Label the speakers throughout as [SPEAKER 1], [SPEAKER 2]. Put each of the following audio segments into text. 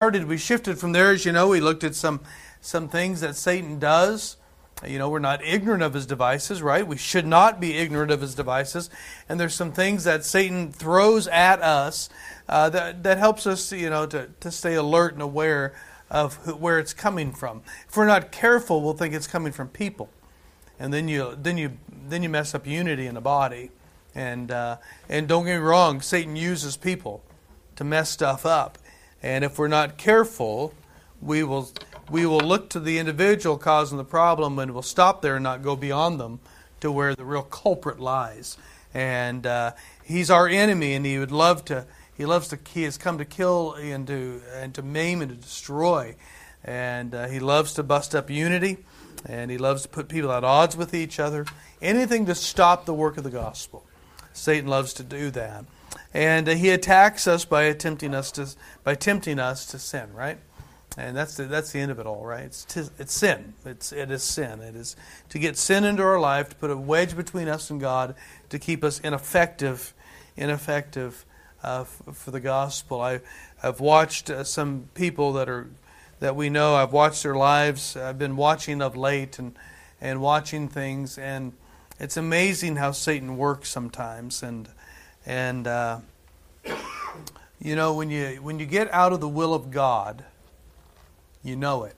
[SPEAKER 1] started, we shifted from there. As you know, we looked at some some things that Satan does. You know, we're not ignorant of his devices, right? We should not be ignorant of his devices. And there's some things that Satan throws at us uh, that that helps us, you know, to to stay alert and aware of who, where it's coming from. If we're not careful, we'll think it's coming from people, and then you then you then you mess up unity in the body. And uh, and don't get me wrong, Satan uses people to mess stuff up. And if we're not careful, we will we will look to the individual causing the problem and we'll stop there and not go beyond them to where the real culprit lies. And uh, he's our enemy, and he would love to. He loves to. He has come to kill and to and to maim and to destroy, and uh, he loves to bust up unity, and he loves to put people at odds with each other. Anything to stop the work of the gospel. Satan loves to do that and uh, he attacks us by attempting us to by tempting us to sin, right? And that's the, that's the end of it all, right? It's, t- it's sin. It's, it is sin. It is to get sin into our life, to put a wedge between us and God, to keep us ineffective, ineffective uh, f- for the gospel. I, I've watched uh, some people that are that we know. I've watched their lives. I've been watching of late and and watching things, and it's amazing how Satan works sometimes. And and uh, you know, when you when you get out of the will of God, you know it.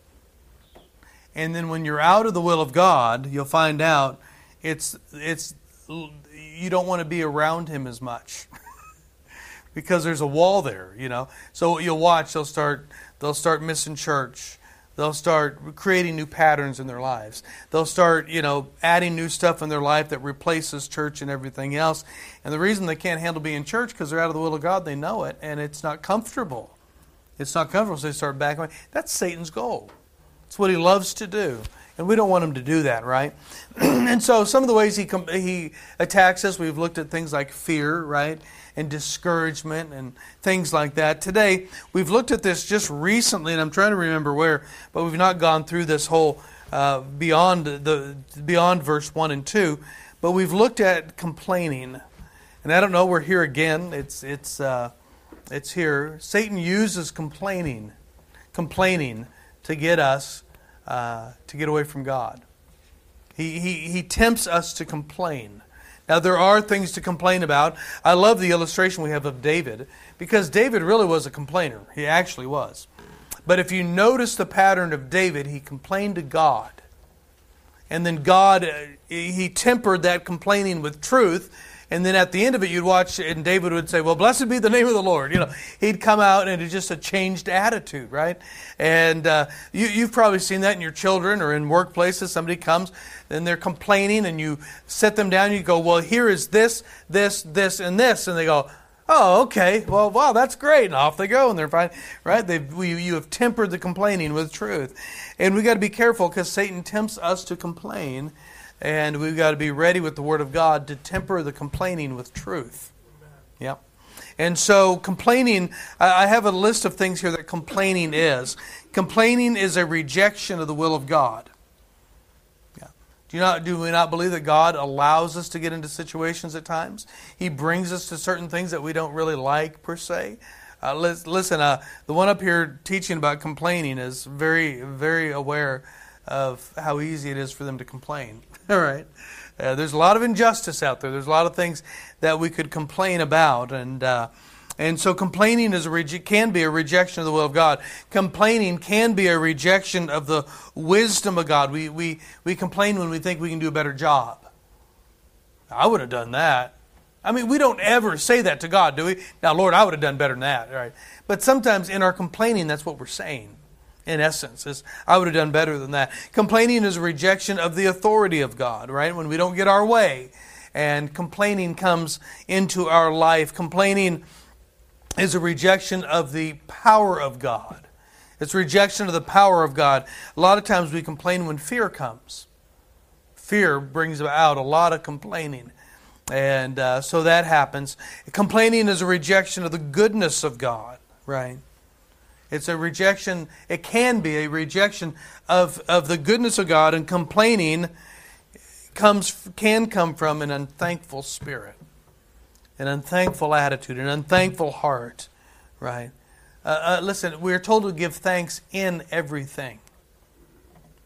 [SPEAKER 1] And then when you're out of the will of God, you'll find out it's it's you don't want to be around him as much. because there's a wall there, you know. So you'll watch they'll start they'll start missing church. They'll start creating new patterns in their lives. They'll start, you know, adding new stuff in their life that replaces church and everything else. And the reason they can't handle being in church because they're out of the will of God, they know it, and it's not comfortable. It's not comfortable, so they start backing away. That's Satan's goal. It's what he loves to do. And we don't want him to do that, right? and so some of the ways he, com- he attacks us, we've looked at things like fear, right? And discouragement and things like that. Today, we've looked at this just recently, and I'm trying to remember where, but we've not gone through this whole uh, beyond the beyond verse one and two. But we've looked at complaining, and I don't know. We're here again. It's it's uh, it's here. Satan uses complaining, complaining to get us uh, to get away from God. He, he, he tempts us to complain. Now, there are things to complain about. I love the illustration we have of David because David really was a complainer. He actually was. But if you notice the pattern of David, he complained to God. And then God, uh, he tempered that complaining with truth and then at the end of it, you'd watch, and David would say, Well, blessed be the name of the Lord. You know, he'd come out and it's just a changed attitude, right? And uh, you, you've probably seen that in your children or in workplaces. Somebody comes and they're complaining, and you set them down, you go, Well, here is this, this, this, and this. And they go, Oh, okay. Well, wow, that's great. And off they go, and they're fine, right? they we, you have tempered the complaining with truth. And we got to be careful because Satan tempts us to complain and we've got to be ready with the Word of God to temper the complaining with truth. Yep. And so, complaining, I have a list of things here that complaining is. Complaining is a rejection of the will of God. Yeah. Do, you not, do we not believe that God allows us to get into situations at times? He brings us to certain things that we don't really like, per se. Uh, listen, uh, the one up here teaching about complaining is very, very aware of how easy it is for them to complain. All right. Uh, there's a lot of injustice out there. There's a lot of things that we could complain about, and uh, and so complaining is a reje- can be a rejection of the will of God. Complaining can be a rejection of the wisdom of God. We we we complain when we think we can do a better job. I would have done that. I mean, we don't ever say that to God, do we? Now, Lord, I would have done better than that. Right. But sometimes in our complaining, that's what we're saying in essence. Is I would have done better than that. Complaining is a rejection of the authority of God, right? When we don't get our way and complaining comes into our life. Complaining is a rejection of the power of God. It's rejection of the power of God. A lot of times we complain when fear comes. Fear brings about a lot of complaining. And uh, so that happens. Complaining is a rejection of the goodness of God, right? It's a rejection, it can be a rejection of, of the goodness of God, and complaining comes, can come from an unthankful spirit, an unthankful attitude, an unthankful heart, right? Uh, uh, listen, we are told to give thanks in everything.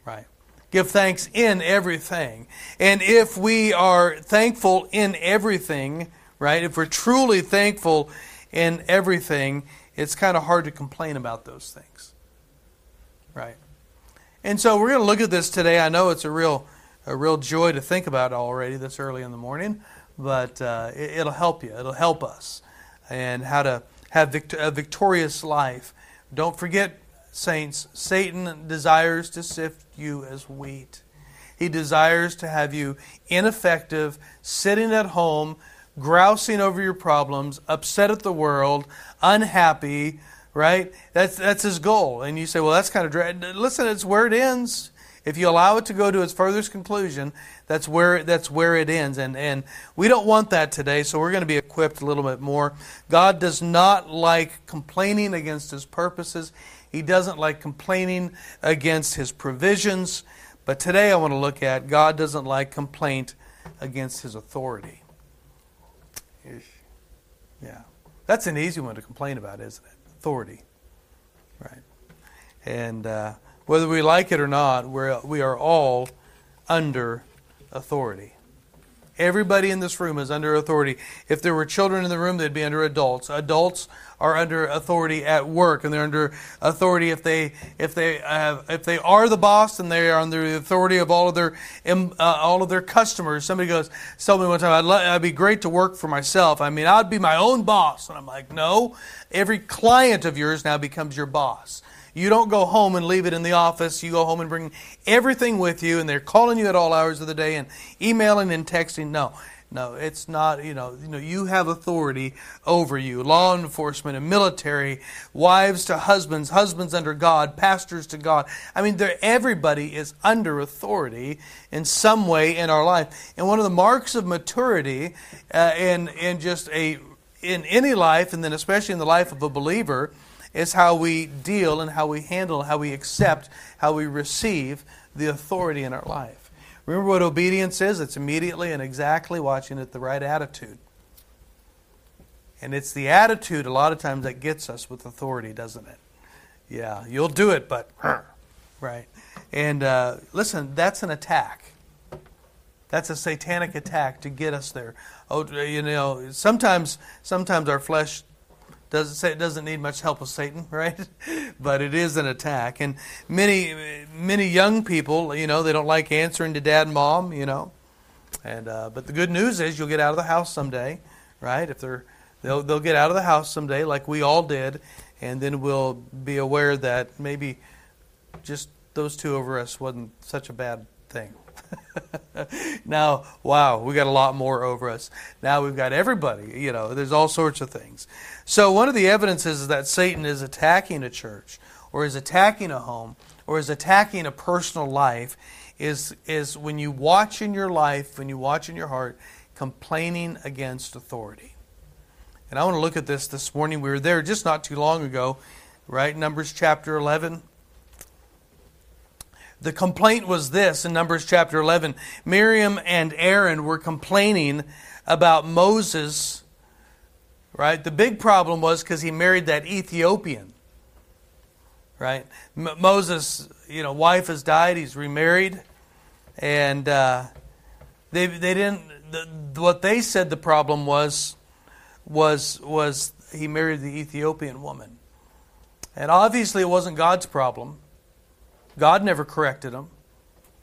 [SPEAKER 1] Right? Give thanks in everything. And if we are thankful in everything, right, if we're truly thankful in everything, it's kind of hard to complain about those things. Right? And so we're going to look at this today. I know it's a real, a real joy to think about already this early in the morning, but uh, it, will help you. It'll help us and how to have a victorious life. Don't forget, saints, Satan desires to sift you as wheat. He desires to have you ineffective, sitting at home, grousing over your problems, upset at the world, unhappy, right? That's, that's his goal. And you say, well, that's kind of dread. Listen, it's where it ends. If you allow it to go to its furthest conclusion, that's where that's where it ends. And and we don't want that today, so we're going to be equipped a little bit more. God does not like complaining against his purposes. He doesn't like complaining against his provisions. But today I want to look at God doesn't like complaint against his authority. Yeah. That's an easy one to complain about, isn't it? Authority. Right. And uh, whether we like it or not, we're, we are all under authority. Everybody in this room is under authority. If there were children in the room, they'd be under adults. Adults are under authority at work, and they're under authority if they if they have if they are the boss, and they are under the authority of all of their uh, all of their customers. Somebody goes told me one time, I'd, let, I'd be great to work for myself. I mean, I'd be my own boss, and I'm like, no. Every client of yours now becomes your boss. You don't go home and leave it in the office. You go home and bring everything with you, and they're calling you at all hours of the day and emailing and texting. No, no, it's not. You know, you know, you have authority over you. Law enforcement and military, wives to husbands, husbands under God, pastors to God. I mean, everybody is under authority in some way in our life. And one of the marks of maturity, uh, in in just a in any life, and then especially in the life of a believer, is how we deal and how we handle, how we accept, how we receive the authority in our life. Remember what obedience is? It's immediately and exactly watching it the right attitude. And it's the attitude a lot of times that gets us with authority, doesn't it? Yeah, you'll do it, but right. And uh, listen, that's an attack. That's a satanic attack to get us there. Oh, you know, sometimes sometimes our flesh doesn't say it doesn't need much help of Satan, right? but it is an attack. And many many young people, you know, they don't like answering to dad and mom, you know. And uh, but the good news is you'll get out of the house someday, right? If they're they'll they'll get out of the house someday, like we all did, and then we'll be aware that maybe just those two over us wasn't such a bad thing. now, wow, we got a lot more over us. Now we've got everybody, you know, there's all sorts of things. So, one of the evidences is that Satan is attacking a church, or is attacking a home, or is attacking a personal life, is, is when you watch in your life, when you watch in your heart, complaining against authority. And I want to look at this this morning. We were there just not too long ago, right? Numbers chapter 11. The complaint was this in Numbers chapter 11 Miriam and Aaron were complaining about Moses, right? The big problem was because he married that Ethiopian, right? M- Moses, you know, wife has died, he's remarried, and uh, they, they didn't, the, what they said the problem was, was, was he married the Ethiopian woman. And obviously it wasn't God's problem. God never corrected him.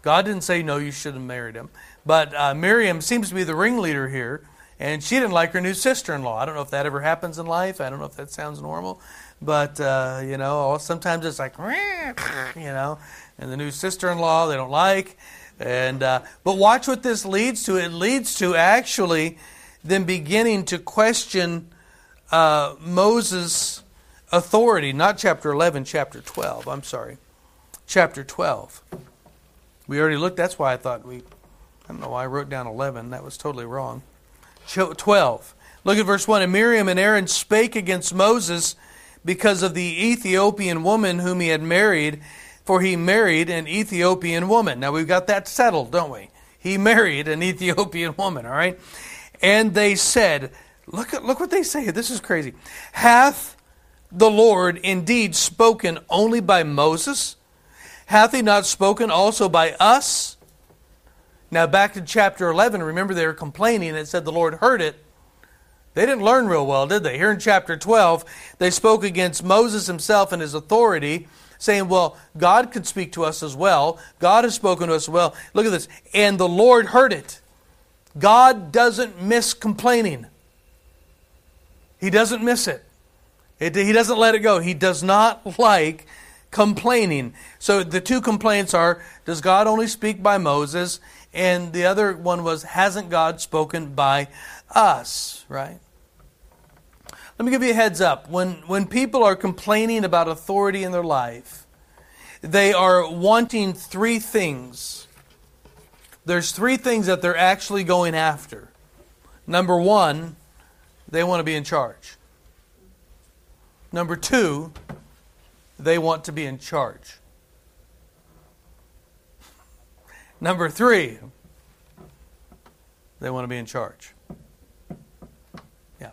[SPEAKER 1] God didn't say, no, you shouldn't have married him. But uh, Miriam seems to be the ringleader here, and she didn't like her new sister in law. I don't know if that ever happens in life. I don't know if that sounds normal. But, uh, you know, sometimes it's like, you know, and the new sister in law they don't like. And, uh, but watch what this leads to. It leads to actually them beginning to question uh, Moses' authority, not chapter 11, chapter 12. I'm sorry chapter 12. We already looked, that's why I thought we, I don't know why I wrote down 11. That was totally wrong. 12. Look at verse 1. And Miriam and Aaron spake against Moses because of the Ethiopian woman whom he had married, for he married an Ethiopian woman. Now we've got that settled, don't we? He married an Ethiopian woman, all right? And they said, look look what they say. This is crazy. Hath the Lord indeed spoken only by Moses? Hath he not spoken also by us? Now, back to chapter 11, remember they were complaining and it said the Lord heard it. They didn't learn real well, did they? Here in chapter 12, they spoke against Moses himself and his authority, saying, Well, God could speak to us as well. God has spoken to us well. Look at this. And the Lord heard it. God doesn't miss complaining, He doesn't miss it. it he doesn't let it go. He does not like complaining. So the two complaints are Does God only speak by Moses? And the other one was Hasn't God spoken by us? Right? Let me give you a heads up. When, when people are complaining about authority in their life, they are wanting three things. There's three things that they're actually going after. Number one, they want to be in charge. Number two, they want to be in charge. Number three, they want to be in charge. Yeah.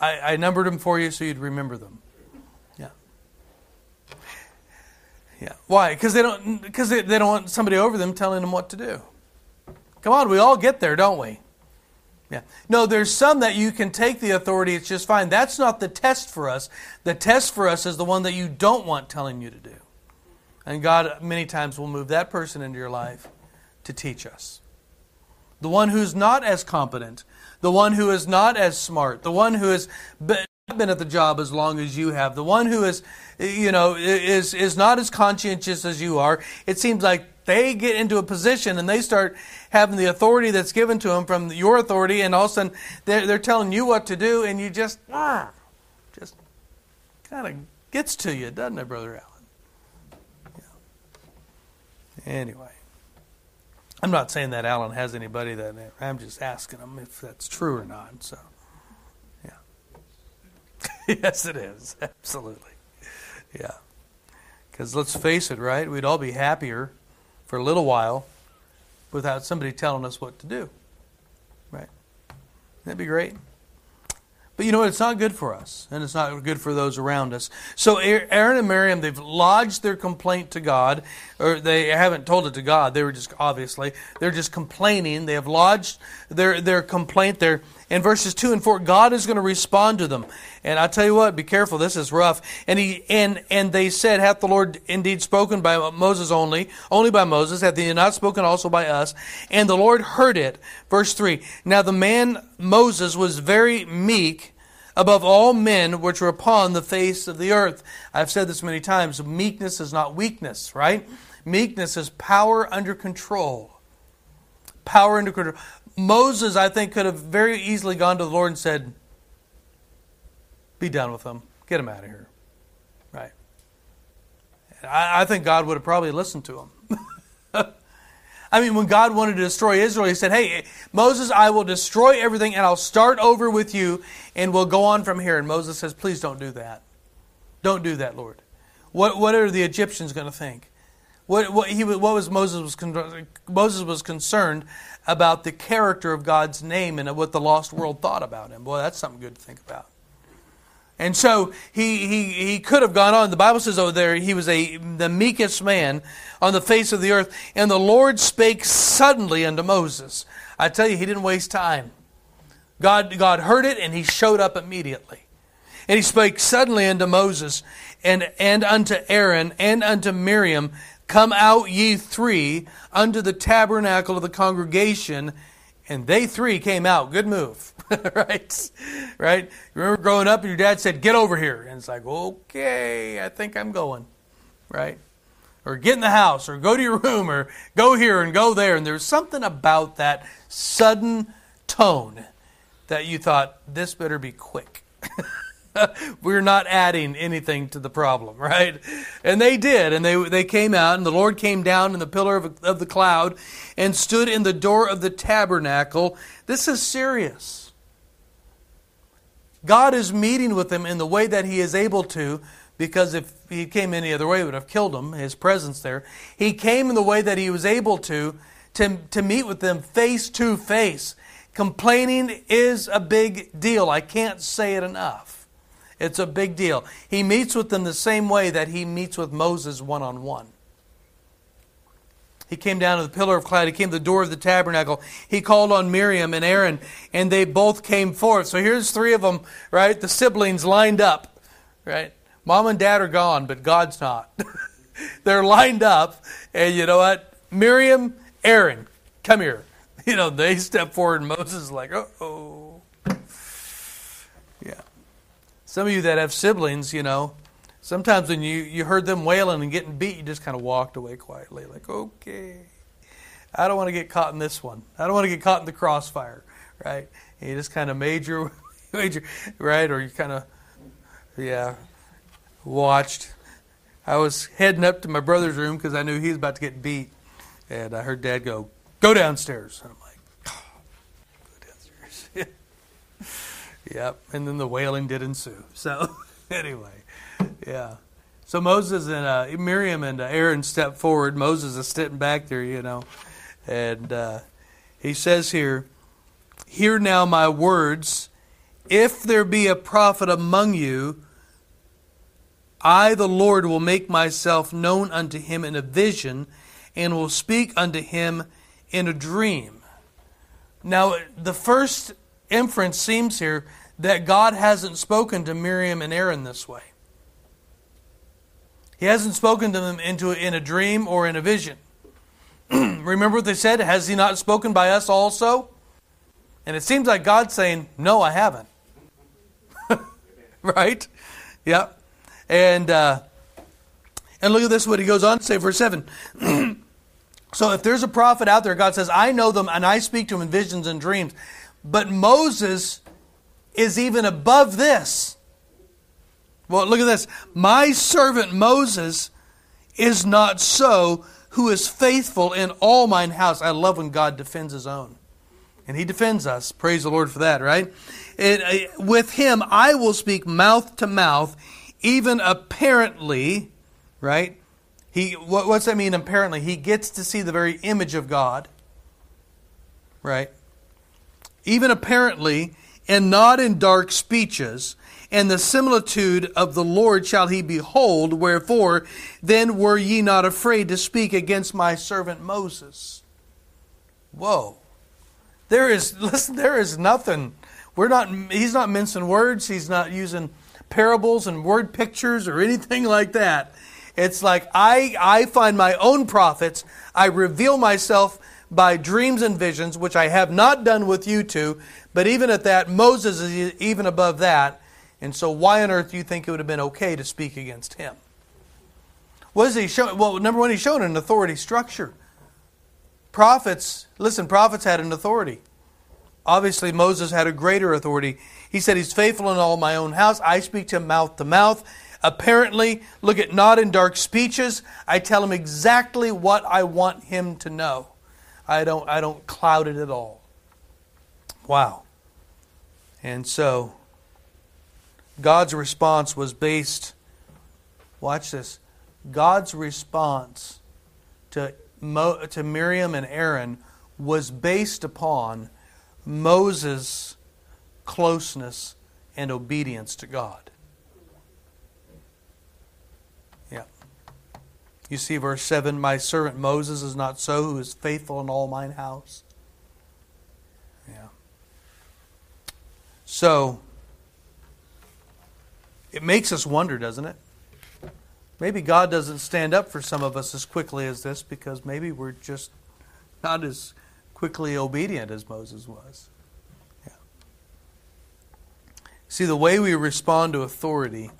[SPEAKER 1] I, I numbered them for you so you'd remember them. Yeah. Yeah. Why? Because they don't because they, they don't want somebody over them telling them what to do. Come on, we all get there, don't we? Yeah. No, there's some that you can take the authority, it's just fine. That's not the test for us. The test for us is the one that you don't want telling you to do. And God, many times, will move that person into your life to teach us. The one who's not as competent, the one who is not as smart, the one who has been at the job as long as you have, the one who is, you know, is, is not as conscientious as you are. It seems like they get into a position and they start having the authority that's given to them from your authority, and all of a sudden they're, they're telling you what to do, and you just, ah, just kind of gets to you, doesn't it, Brother Allen? Yeah. Anyway, I'm not saying that Alan has anybody that I'm just asking him if that's true or not. So, yeah. yes, it is. Absolutely. Yeah. Because let's face it, right? We'd all be happier for a little while without somebody telling us what to do. Right? That'd be great. But you know what? It's not good for us, and it's not good for those around us. So Aaron and Miriam, they've lodged their complaint to God, or they haven't told it to God. They were just obviously they're just complaining. They have lodged their their complaint there in verses two and four. God is going to respond to them, and I tell you what, be careful. This is rough. And he and and they said, "Hath the Lord indeed spoken by Moses only? Only by Moses? Hath He not spoken also by us?" And the Lord heard it. Verse three. Now the man Moses was very meek above all men which were upon the face of the earth. I've said this many times meekness is not weakness, right? Meekness is power under control. Power under control. Moses, I think, could have very easily gone to the Lord and said, Be done with them. Get them out of here. Right? I, I think God would have probably listened to him. I mean, when God wanted to destroy Israel, He said, Hey, Moses, I will destroy everything and I'll start over with you and we'll go on from here. And Moses says, Please don't do that. Don't do that, Lord. What, what are the Egyptians going to think? What, what, he, what was Moses was Moses was concerned about the character of God's name and what the lost world thought about him. Boy, that's something good to think about. And so he, he, he could have gone on. The Bible says over there he was a the meekest man on the face of the earth. And the Lord spake suddenly unto Moses. I tell you, he didn't waste time. God, God heard it and he showed up immediately. And he spake suddenly unto Moses and, and unto Aaron and unto Miriam, Come out ye three unto the tabernacle of the congregation. And they three came out. Good move. right? Right? You remember growing up and your dad said, Get over here. And it's like, Okay, I think I'm going. Right? Or get in the house, or go to your room, or go here and go there. And there's something about that sudden tone that you thought, This better be quick. We're not adding anything to the problem, right? And they did, and they, they came out, and the Lord came down in the pillar of, of the cloud and stood in the door of the tabernacle. This is serious. God is meeting with them in the way that He is able to, because if He came any other way, it would have killed him, His presence there. He came in the way that He was able to, to, to meet with them face to face. Complaining is a big deal. I can't say it enough. It's a big deal. He meets with them the same way that he meets with Moses one on one. He came down to the pillar of cloud. He came to the door of the tabernacle. He called on Miriam and Aaron, and they both came forth. So here's three of them, right? The siblings lined up, right? Mom and dad are gone, but God's not. They're lined up, and you know what? Miriam, Aaron, come here. You know, they step forward, and Moses is like, oh. Yeah. Some of you that have siblings, you know, sometimes when you, you heard them wailing and getting beat, you just kind of walked away quietly, like, okay. I don't want to get caught in this one. I don't want to get caught in the crossfire, right? And you just kind of major, major, right? Or you kind of, yeah, watched. I was heading up to my brother's room because I knew he was about to get beat. And I heard Dad go, Go downstairs. And I'm like, oh, Go downstairs. Yep. And then the wailing did ensue. So, anyway, yeah. So Moses and uh, Miriam and uh, Aaron step forward. Moses is sitting back there, you know. And uh, he says here, Hear now my words. If there be a prophet among you, I, the Lord, will make myself known unto him in a vision, and will speak unto him in a dream. Now, the first inference seems here that God hasn't spoken to Miriam and Aaron this way. He hasn't spoken to them into in a dream or in a vision. Remember what they said? Has he not spoken by us also? And it seems like God's saying, No, I haven't. right? Yep. And uh, and look at this, what he goes on to say, verse 7. so if there's a prophet out there, God says, I know them and I speak to them in visions and dreams. But Moses is even above this. Well, look at this. My servant Moses is not so, who is faithful in all mine house. I love when God defends his own. And he defends us. Praise the Lord for that, right? It, uh, with him I will speak mouth to mouth even apparently, right? He what, what's that mean apparently? He gets to see the very image of God. Right? Even apparently, and not in dark speeches, and the similitude of the Lord shall he behold, wherefore then were ye not afraid to speak against my servant Moses. Whoa. There is listen, there is nothing. We're not he's not mincing words, he's not using parables and word pictures or anything like that. It's like I, I find my own prophets. I reveal myself by dreams and visions, which I have not done with you two. But even at that, Moses is even above that. And so, why on earth do you think it would have been okay to speak against him? What is he showing? Well, number one, he's showing an authority structure. Prophets, listen, prophets had an authority. Obviously, Moses had a greater authority. He said, He's faithful in all my own house. I speak to him mouth to mouth. Apparently, look at not in dark speeches. I tell him exactly what I want him to know. I don't, I don't cloud it at all. Wow. And so, God's response was based, watch this, God's response to, Mo, to Miriam and Aaron was based upon Moses' closeness and obedience to God. You see verse 7 My servant Moses is not so, who is faithful in all mine house. Yeah. So, it makes us wonder, doesn't it? Maybe God doesn't stand up for some of us as quickly as this because maybe we're just not as quickly obedient as Moses was. Yeah. See, the way we respond to authority,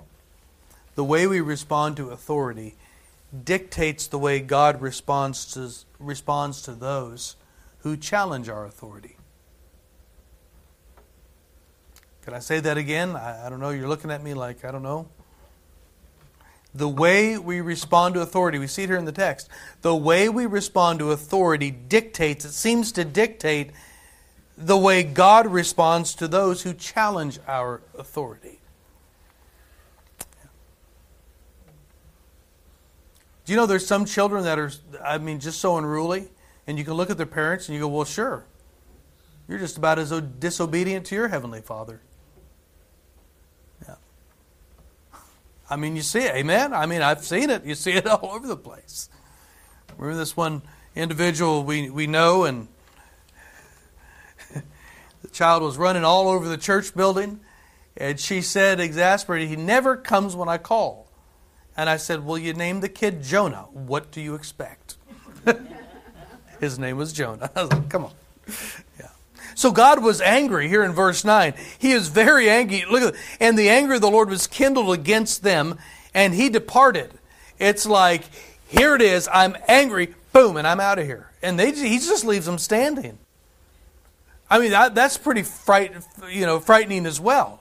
[SPEAKER 1] the way we respond to authority dictates the way God responds to, responds to those who challenge our authority. Can I say that again? I, I don't know. You're looking at me like, I don't know the way we respond to authority, we see it here in the text, the way we respond to authority dictates, it seems to dictate the way God responds to those who challenge our authority. You know there's some children that are, I mean, just so unruly, and you can look at their parents and you go, well, sure. You're just about as disobedient to your Heavenly Father. Yeah. I mean, you see it, amen? I mean, I've seen it. You see it all over the place. Remember this one individual we, we know, and the child was running all over the church building, and she said, exasperated, he never comes when I call. And I said, Will you name the kid Jonah. What do you expect? His name was Jonah. I was like, Come on. Yeah. So God was angry here in verse 9. He is very angry. Look at And the anger of the Lord was kindled against them, and he departed. It's like, here it is, I'm angry, boom, and I'm out of here. And they, he just leaves them standing. I mean, that, that's pretty fright, you know, frightening as well.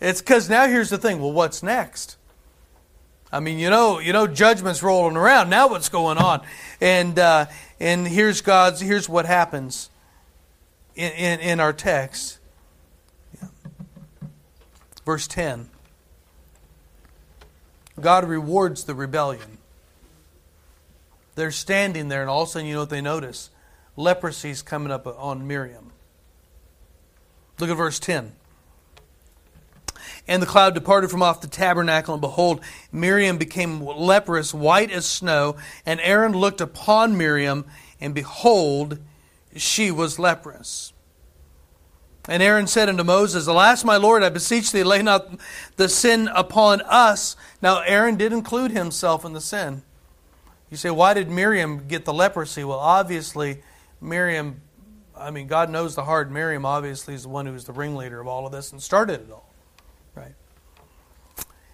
[SPEAKER 1] It's because now here's the thing. Well, what's next? I mean, you know, you know, judgment's rolling around. Now, what's going on? And uh, and here's God's. Here's what happens in, in, in our text. Yeah. Verse 10 God rewards the rebellion. They're standing there, and all of a sudden, you know what they notice? Leprosy's coming up on Miriam. Look at verse 10. And the cloud departed from off the tabernacle, and behold, Miriam became leprous, white as snow. And Aaron looked upon Miriam, and behold, she was leprous. And Aaron said unto Moses, Alas, my Lord, I beseech thee, lay not the sin upon us. Now, Aaron did include himself in the sin. You say, why did Miriam get the leprosy? Well, obviously, Miriam, I mean, God knows the heart. Miriam obviously is the one who was the ringleader of all of this and started it all.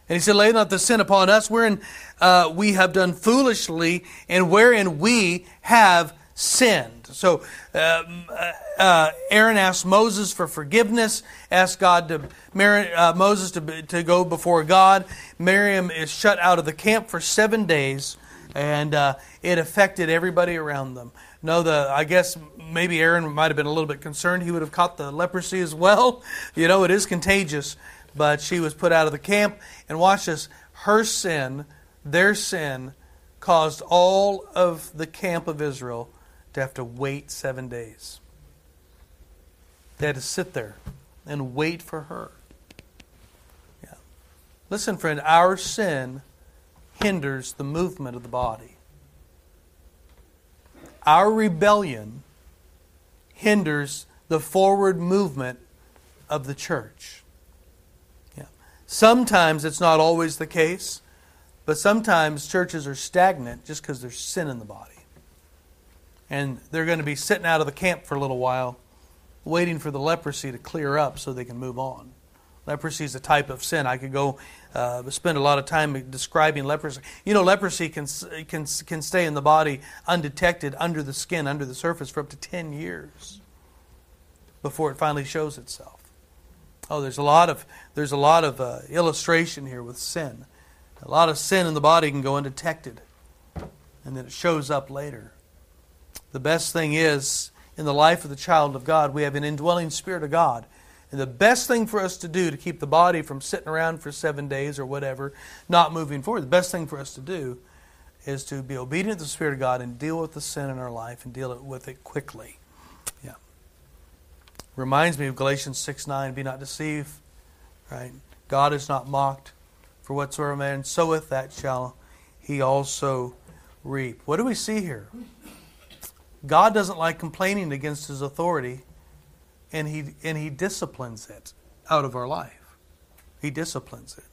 [SPEAKER 1] And he said, Lay not the sin upon us, wherein uh, we have done foolishly, and wherein we have sinned. So um, uh, uh, Aaron asked Moses for forgiveness, asked God to uh, Moses to, to go before God. Miriam is shut out of the camp for seven days, and uh, it affected everybody around them. No, the I guess maybe Aaron might have been a little bit concerned. He would have caught the leprosy as well. You know, it is contagious. But she was put out of the camp, and watch this. Her sin, their sin, caused all of the camp of Israel to have to wait seven days. They had to sit there and wait for her. Yeah. Listen, friend, our sin hinders the movement of the body. Our rebellion hinders the forward movement of the church. Sometimes it's not always the case, but sometimes churches are stagnant just because there's sin in the body and they're going to be sitting out of the camp for a little while, waiting for the leprosy to clear up so they can move on. Leprosy is a type of sin. I could go uh, spend a lot of time describing leprosy. You know, leprosy can, can, can stay in the body undetected under the skin, under the surface, for up to 10 years before it finally shows itself. Oh, there's a lot of, there's a lot of uh, illustration here with sin. A lot of sin in the body can go undetected, and then it shows up later. The best thing is, in the life of the child of God, we have an indwelling Spirit of God. And the best thing for us to do to keep the body from sitting around for seven days or whatever, not moving forward, the best thing for us to do is to be obedient to the Spirit of God and deal with the sin in our life and deal with it quickly. Reminds me of Galatians 6 9, be not deceived, right? God is not mocked, for whatsoever man soweth, that shall he also reap. What do we see here? God doesn't like complaining against his authority, and he, and he disciplines it out of our life. He disciplines it.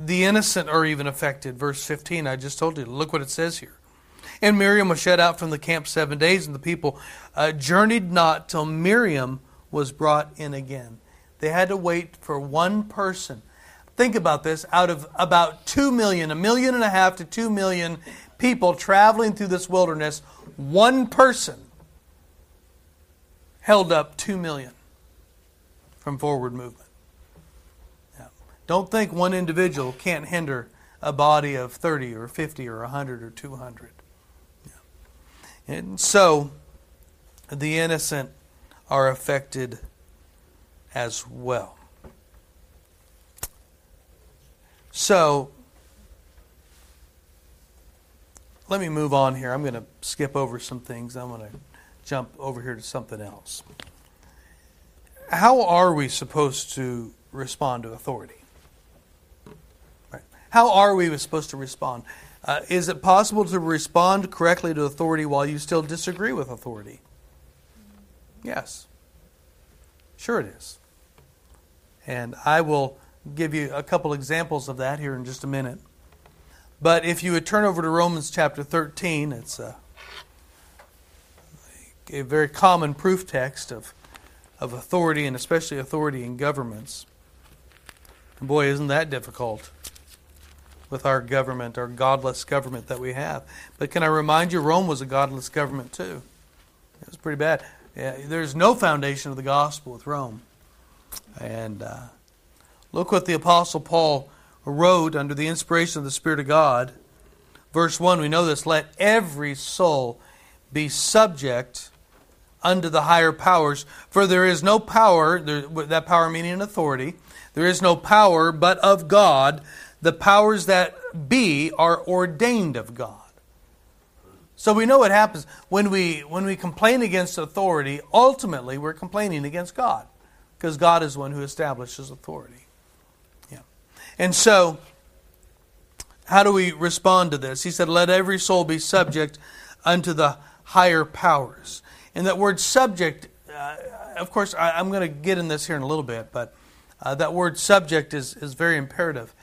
[SPEAKER 1] The innocent are even affected. Verse 15, I just told you. Look what it says here. And Miriam was shut out from the camp seven days, and the people uh, journeyed not till Miriam was brought in again. They had to wait for one person. Think about this out of about 2 million, a million and a half to 2 million people traveling through this wilderness, one person held up 2 million from forward movement. Yeah. Don't think one individual can't hinder a body of 30 or 50 or 100 or 200. And so the innocent are affected as well. So let me move on here. I'm going to skip over some things. I'm going to jump over here to something else. How are we supposed to respond to authority? How are we supposed to respond? Uh, is it possible to respond correctly to authority while you still disagree with authority? Yes. Sure, it is. And I will give you a couple examples of that here in just a minute. But if you would turn over to Romans chapter 13, it's a, a very common proof text of, of authority, and especially authority in governments. And boy, isn't that difficult with our government, our godless government that we have. But can I remind you, Rome was a godless government too. It was pretty bad. Yeah, there's no foundation of the gospel with Rome. And uh, look what the Apostle Paul wrote under the inspiration of the Spirit of God. Verse 1, we know this let every soul be subject unto the higher powers, for there is no power, that power meaning an authority, there is no power but of God the powers that be are ordained of God. So we know what happens when we when we complain against authority, ultimately we're complaining against God because God is one who establishes authority. Yeah. And so how do we respond to this? He said, "Let every soul be subject unto the higher powers." And that word subject uh, of course I, am going to get in this here in a little bit, but uh, that word subject is, is very imperative.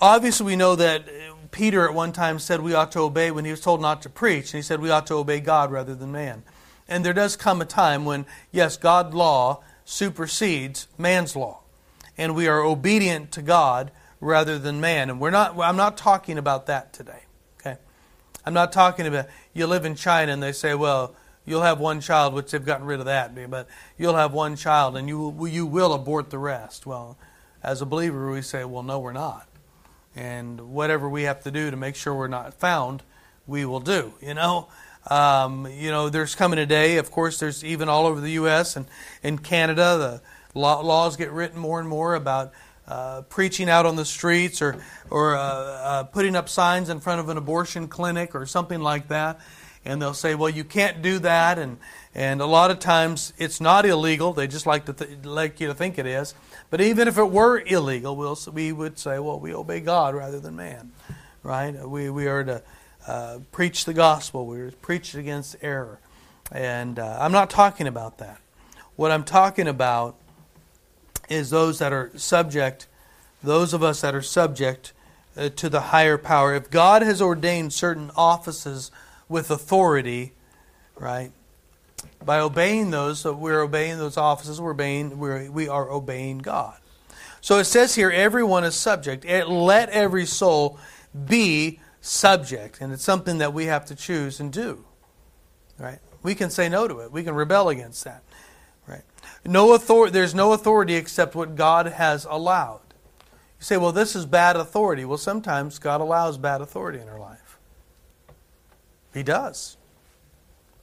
[SPEAKER 1] Obviously, we know that uh, Peter at one time said we ought to obey when he was told not to preach, and he said we ought to obey God rather than man. And there does come a time when, yes, God's law supersedes man's law, and we are obedient to God rather than man. And we're not. I'm not talking about that today. Okay, I'm not talking about you live in China and they say, well, you'll have one child, which they've gotten rid of that, but you'll have one child and you you will abort the rest. Well, as a believer, we say, well, no, we're not and whatever we have to do to make sure we're not found, we will do. You know, um, you know, there's coming a day. Of course, there's even all over the U.S. and in Canada, the law, laws get written more and more about uh, preaching out on the streets or or uh, uh, putting up signs in front of an abortion clinic or something like that. And they'll say, "Well, you can't do that," and and a lot of times it's not illegal. They just like to th- like you to think it is. But even if it were illegal, we'll, we would say, well, we obey God rather than man, right? We, we are to uh, preach the gospel. We are to preach it against error. And uh, I'm not talking about that. What I'm talking about is those that are subject, those of us that are subject uh, to the higher power. If God has ordained certain offices with authority, right? By obeying those, so we're obeying those offices, we're obeying, we're, we are obeying God. So it says here, everyone is subject. Let every soul be subject. And it's something that we have to choose and do. Right? We can say no to it. We can rebel against that. Right? No authority, there's no authority except what God has allowed. You say, well, this is bad authority. Well, sometimes God allows bad authority in our life. He does.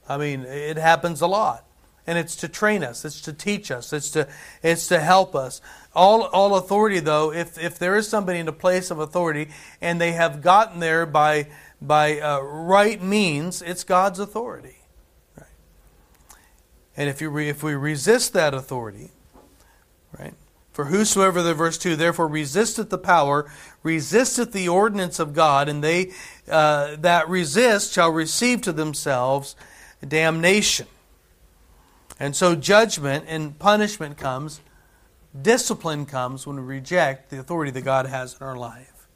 [SPEAKER 1] I mean, it happens a lot. And it's to train us, it's to teach us, it's to, it's to help us. All, all authority, though, if, if there is somebody in a place of authority and they have gotten there by, by uh, right means, it's God's authority. Right? And if, you re, if we resist that authority, right? For whosoever, the verse 2, therefore resisteth the power, resisteth the ordinance of God, and they uh, that resist shall receive to themselves damnation. And so judgment and punishment comes, discipline comes when we reject the authority that God has in our life.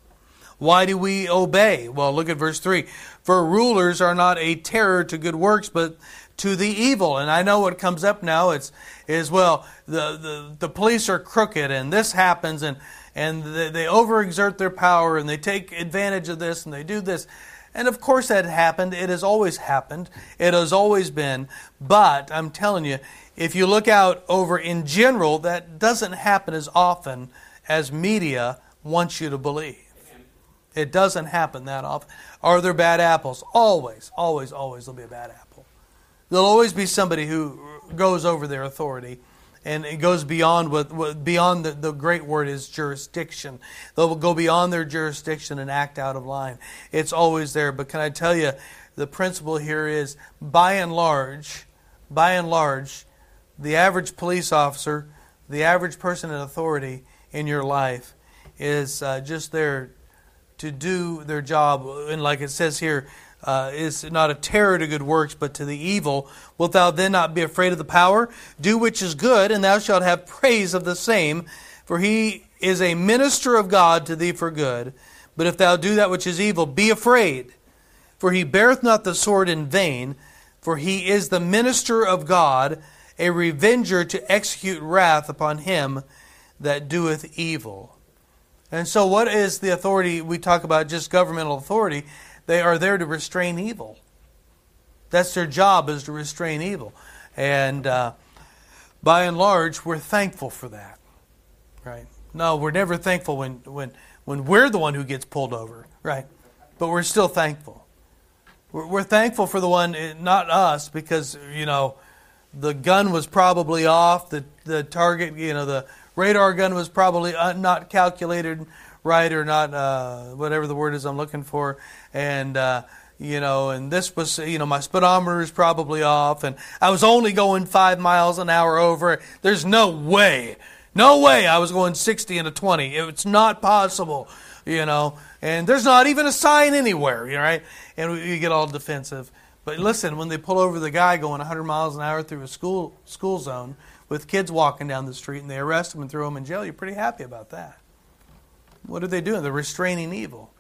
[SPEAKER 1] Why do we obey? Well, look at verse 3. For rulers are not a terror to good works, but to the evil. And I know what comes up now it's, is, well, the, the, the police are crooked and this happens and, and they, they overexert their power and they take advantage of this and they do this. And of course that happened. It has always happened. It has always been. But I'm telling you, if you look out over in general, that doesn't happen as often as media wants you to believe. It doesn't happen that often. Are there bad apples? Always, always, always there'll be a bad apple. There'll always be somebody who goes over their authority and it goes beyond what, beyond the, the great word is jurisdiction. They'll go beyond their jurisdiction and act out of line. It's always there. But can I tell you, the principle here is by and large, by and large, the average police officer, the average person in authority in your life is uh, just there to do their job. And like it says here, uh, is not a terror to good works, but to the evil. Wilt thou then not be afraid of the power? Do which is good, and thou shalt have praise of the same. For he is a minister of God to thee for good. But if thou do that which is evil, be afraid. For he beareth not the sword in vain, for he is the minister of God, a revenger to execute wrath upon him that doeth evil. And so, what is the authority? We talk about just governmental authority. They are there to restrain evil. That's their job, is to restrain evil. And uh, by and large, we're thankful for that. Right? No, we're never thankful when, when, when we're the one who gets pulled over. Right? But we're still thankful. We're, we're thankful for the one, eh, not us, because, you know, the gun was probably off, the, the target, you know, the radar gun was probably uh, not calculated right or not, uh, whatever the word is I'm looking for. And, uh, you know, and this was, you know, my speedometer is probably off, and I was only going five miles an hour over. There's no way, no way I was going 60 and a 20. It's not possible, you know, and there's not even a sign anywhere, right? And you get all defensive. But listen, when they pull over the guy going 100 miles an hour through a school school zone with kids walking down the street and they arrest him and throw him in jail, you're pretty happy about that. What are they doing? They're restraining evil.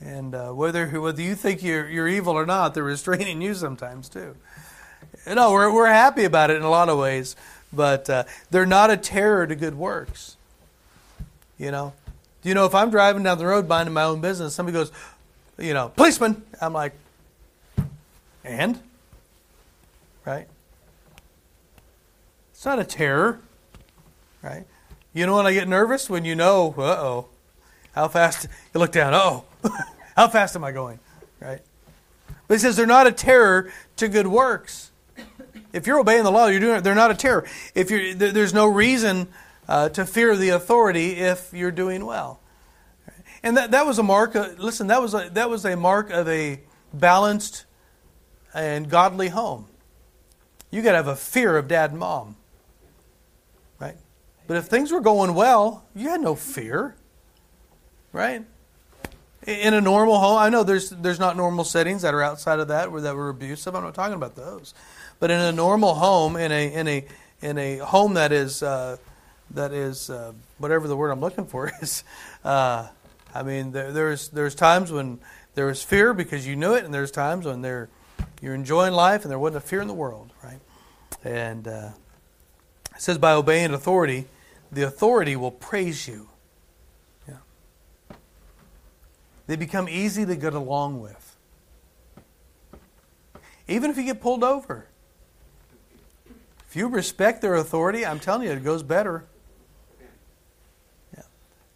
[SPEAKER 1] And uh, whether whether you think you're you're evil or not, they're restraining you sometimes too. You know, we're we're happy about it in a lot of ways, but uh, they're not a terror to good works. You know, you know if I'm driving down the road minding my own business, somebody goes, you know, policeman, I'm like, and right? It's not a terror, right? You know when I get nervous? When you know, uh oh, how fast, you look down, oh, how fast am I going? Right? But he says they're not a terror to good works. If you're obeying the law, you're doing it. They're not a terror. If you're, there's no reason uh, to fear the authority if you're doing well. And that, that was a mark. Of, listen, that was a, that was a mark of a balanced and godly home. You got to have a fear of dad and mom. But if things were going well, you had no fear, right? In a normal home, I know there's there's not normal settings that are outside of that where that were abusive. I'm not talking about those, but in a normal home, in a in a in a home that is uh, that is uh, whatever the word I'm looking for is, uh, I mean there, there's there's times when there was fear because you knew it, and there's times when there you're enjoying life and there wasn't a fear in the world, right? And uh, it says by obeying authority, the authority will praise you. Yeah. They become easy to get along with. Even if you get pulled over. If you respect their authority, I'm telling you, it goes better. Yeah.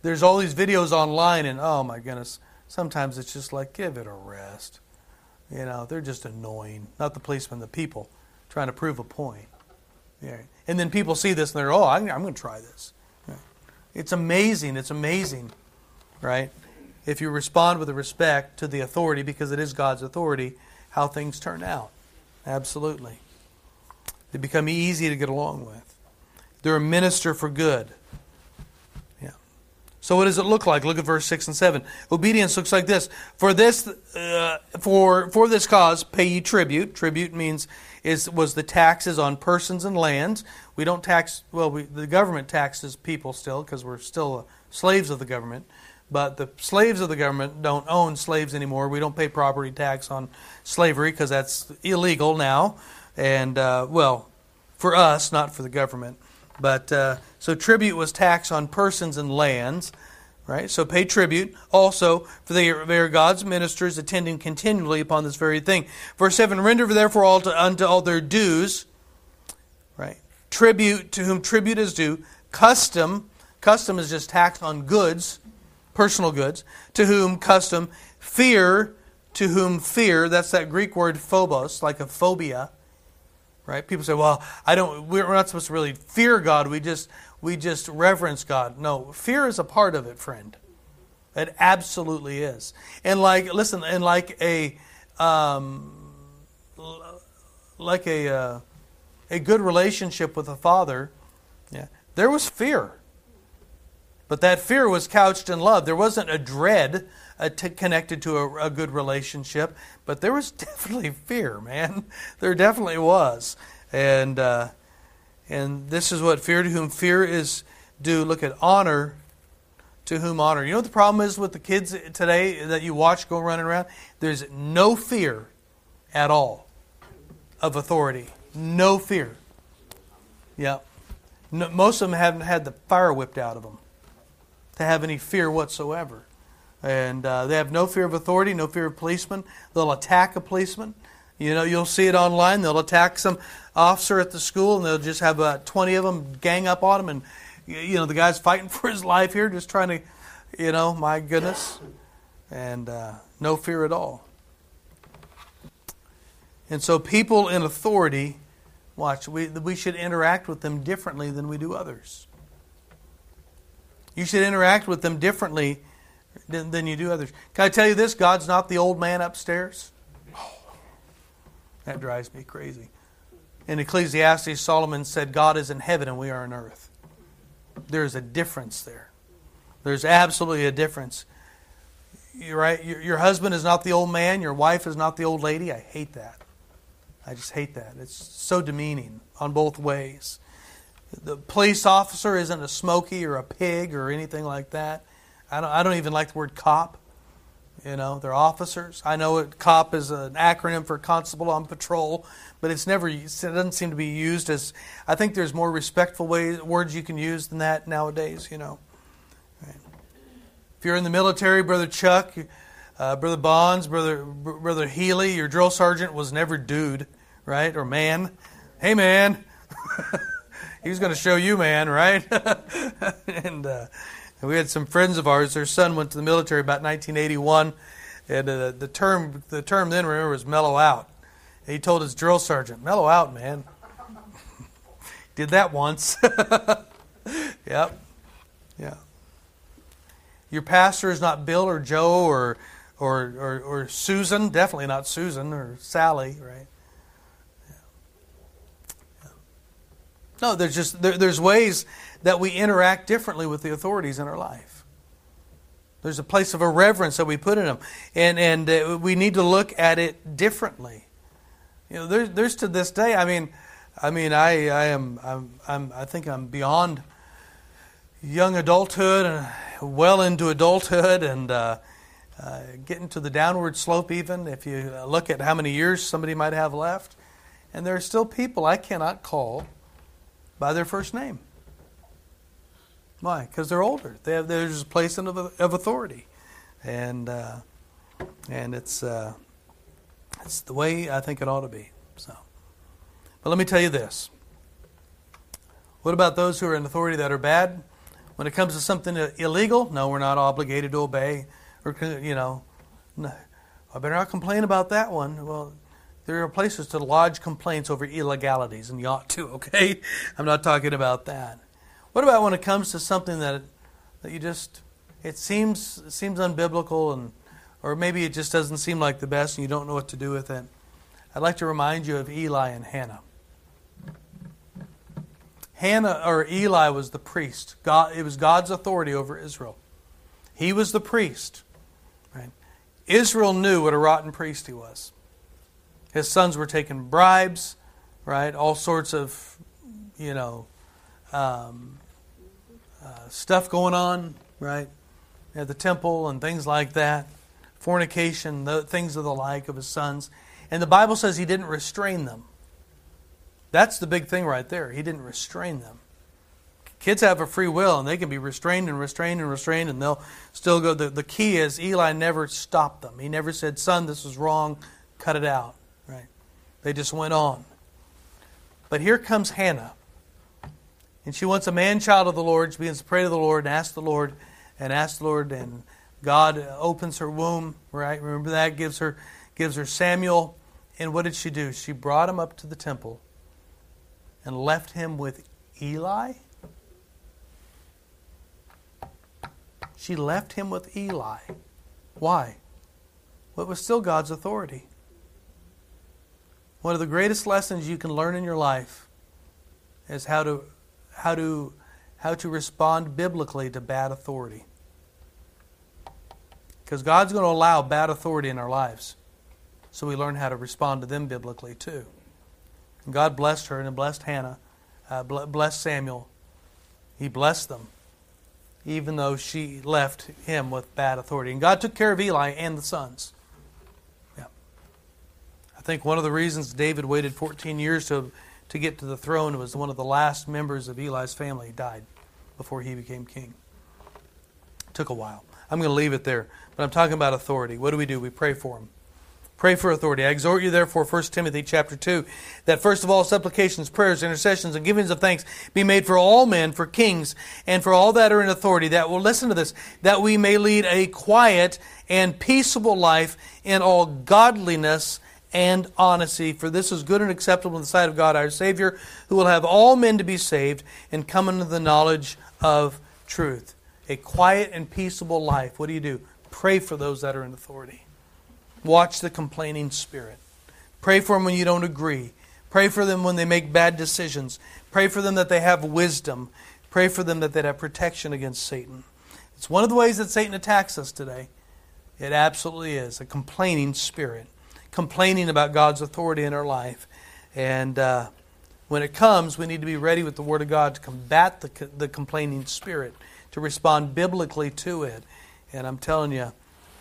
[SPEAKER 1] There's all these videos online, and oh my goodness, sometimes it's just like, give it a rest. You know, they're just annoying. Not the policemen, the people trying to prove a point. Yeah. And then people see this and they're, oh, I'm, I'm going to try this. Yeah. It's amazing. It's amazing, right? If you respond with respect to the authority, because it is God's authority, how things turn out. Absolutely. They become easy to get along with. They're a minister for good. So what does it look like? Look at verse six and seven. Obedience looks like this: For this, uh, for for this cause, pay ye tribute. Tribute means is was the taxes on persons and lands. We don't tax well, we, the government taxes people still because we're still slaves of the government. But the slaves of the government don't own slaves anymore. We don't pay property tax on slavery because that's illegal now. And uh, well, for us, not for the government. But uh, so tribute was tax on persons and lands. Right? So pay tribute also, for they are, God's ministers attending continually upon this very thing. Verse 7 Render therefore all to, unto all their dues, right? Tribute to whom tribute is due, custom, custom is just tax on goods, personal goods, to whom custom, fear to whom fear, that's that Greek word phobos, like a phobia. Right? People say, well, I don't we're not supposed to really fear God. We just we just reverence God. No, fear is a part of it, friend. It absolutely is. And like, listen, and like a, um, like a, uh, a good relationship with a father, yeah, there was fear. But that fear was couched in love. There wasn't a dread uh, t- connected to a, a, good relationship, but there was definitely fear, man. There definitely was, and uh, and this is what fear to whom fear is due. Look at honor to whom honor. You know what the problem is with the kids today that you watch go running around? There's no fear at all of authority. No fear. Yeah. No, most of them haven't had the fire whipped out of them to have any fear whatsoever. And uh, they have no fear of authority, no fear of policemen. They'll attack a policeman. You know, you'll see it online. They'll attack some officer at the school, and they'll just have uh, 20 of them gang up on him. And, you know, the guy's fighting for his life here, just trying to, you know, my goodness. And uh, no fear at all. And so people in authority, watch, we, we should interact with them differently than we do others. You should interact with them differently than, you do others. Can I tell you this? God's not the old man upstairs. Oh, that drives me crazy. In Ecclesiastes, Solomon said, God is in heaven and we are on earth. There's a difference there. There's absolutely a difference. You're right. Your husband is not the old man. Your wife is not the old lady. I hate that. I just hate that. It's so demeaning on both ways. The police officer isn't a smoky or a pig or anything like that. I don't, I don't even like the word cop. You know, they're officers. I know it, cop is an acronym for constable on patrol, but it's never, it doesn't seem to be used as, I think there's more respectful ways, words you can use than that nowadays, you know. Right. If you're in the military, Brother Chuck, uh, Brother Bonds, Brother, Brother Healy, your drill sergeant was never dude right? Or man. Hey, man. He's going to show you, man, right? and uh, we had some friends of ours. Their son went to the military about 1981, and uh, the term the term then remember was mellow out. And he told his drill sergeant, "Mellow out, man." Did that once. yep. Yeah. Your pastor is not Bill or Joe or, or, or, or Susan. Definitely not Susan or Sally, right? No, there's just there, there's ways that we interact differently with the authorities in our life. There's a place of a reverence that we put in them, and and uh, we need to look at it differently. You know, there's there's to this day. I mean, I mean, I I am I'm, I'm I think I'm beyond young adulthood and well into adulthood and. Uh, uh, getting to the downward slope, even if you look at how many years somebody might have left. And there are still people I cannot call by their first name. Why? Because they're older. They have there's a place of, of authority, and uh, and it's uh, it's the way I think it ought to be. So, but let me tell you this. What about those who are in authority that are bad? When it comes to something illegal, no, we're not obligated to obey, or you know, no, I better not complain about that one. Well, there are places to lodge complaints over illegalities, and you ought to, okay? I'm not talking about that. What about when it comes to something that, that you just, it seems, seems unbiblical, and, or maybe it just doesn't seem like the best and you don't know what to do with it? I'd like to remind you of Eli and Hannah. Hannah or Eli was the priest. God, it was God's authority over Israel. He was the priest. Right? Israel knew what a rotten priest he was. His sons were taking bribes, right? All sorts of, you know, um, uh, stuff going on, right? At the temple and things like that. Fornication, the things of the like of his sons. And the Bible says he didn't restrain them. That's the big thing right there. He didn't restrain them. Kids have a free will and they can be restrained and restrained and restrained and they'll still go. The, the key is Eli never stopped them. He never said, Son, this is wrong, cut it out. Right? They just went on. But here comes Hannah. And she wants a man child of the Lord. She begins to pray to the Lord and ask the Lord and ask the Lord. And God opens her womb, right? Remember that? Gives her, gives her Samuel. And what did she do? She brought him up to the temple and left him with Eli. She left him with Eli. Why? Well, it was still God's authority. One of the greatest lessons you can learn in your life is how to how to how to respond biblically to bad authority. Because God's going to allow bad authority in our lives. So we learn how to respond to them biblically too. And God blessed her and blessed Hannah, uh, blessed Samuel. He blessed them, even though she left him with bad authority. And God took care of Eli and the sons. Yeah. I think one of the reasons David waited 14 years to, to get to the throne was one of the last members of Eli's family died before he became king. It took a while. I'm going to leave it there. But I'm talking about authority. What do we do? We pray for him. Pray for authority. I exhort you, therefore, 1 Timothy chapter 2, that first of all supplications, prayers, intercessions, and givings of thanks be made for all men, for kings, and for all that are in authority, that will listen to this, that we may lead a quiet and peaceable life in all godliness and honesty. For this is good and acceptable in the sight of God our Savior, who will have all men to be saved and come into the knowledge of truth. A quiet and peaceable life. What do you do? Pray for those that are in authority. Watch the complaining spirit. Pray for them when you don't agree. Pray for them when they make bad decisions. Pray for them that they have wisdom. Pray for them that they have protection against Satan. It's one of the ways that Satan attacks us today. It absolutely is a complaining spirit, complaining about God's authority in our life. And uh, when it comes, we need to be ready with the Word of God to combat the, the complaining spirit, to respond biblically to it. And I'm telling you,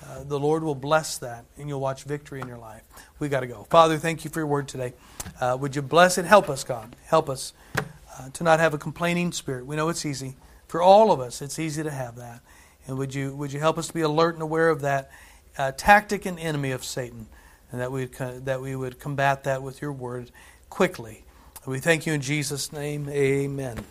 [SPEAKER 1] uh, the Lord will bless that, and you'll watch victory in your life. We got to go. Father, thank you for your word today. Uh, would you bless it? Help us, God. Help us uh, to not have a complaining spirit. We know it's easy for all of us. It's easy to have that, and would you would you help us to be alert and aware of that uh, tactic and enemy of Satan, and that we that we would combat that with your word quickly. We thank you in Jesus' name. Amen.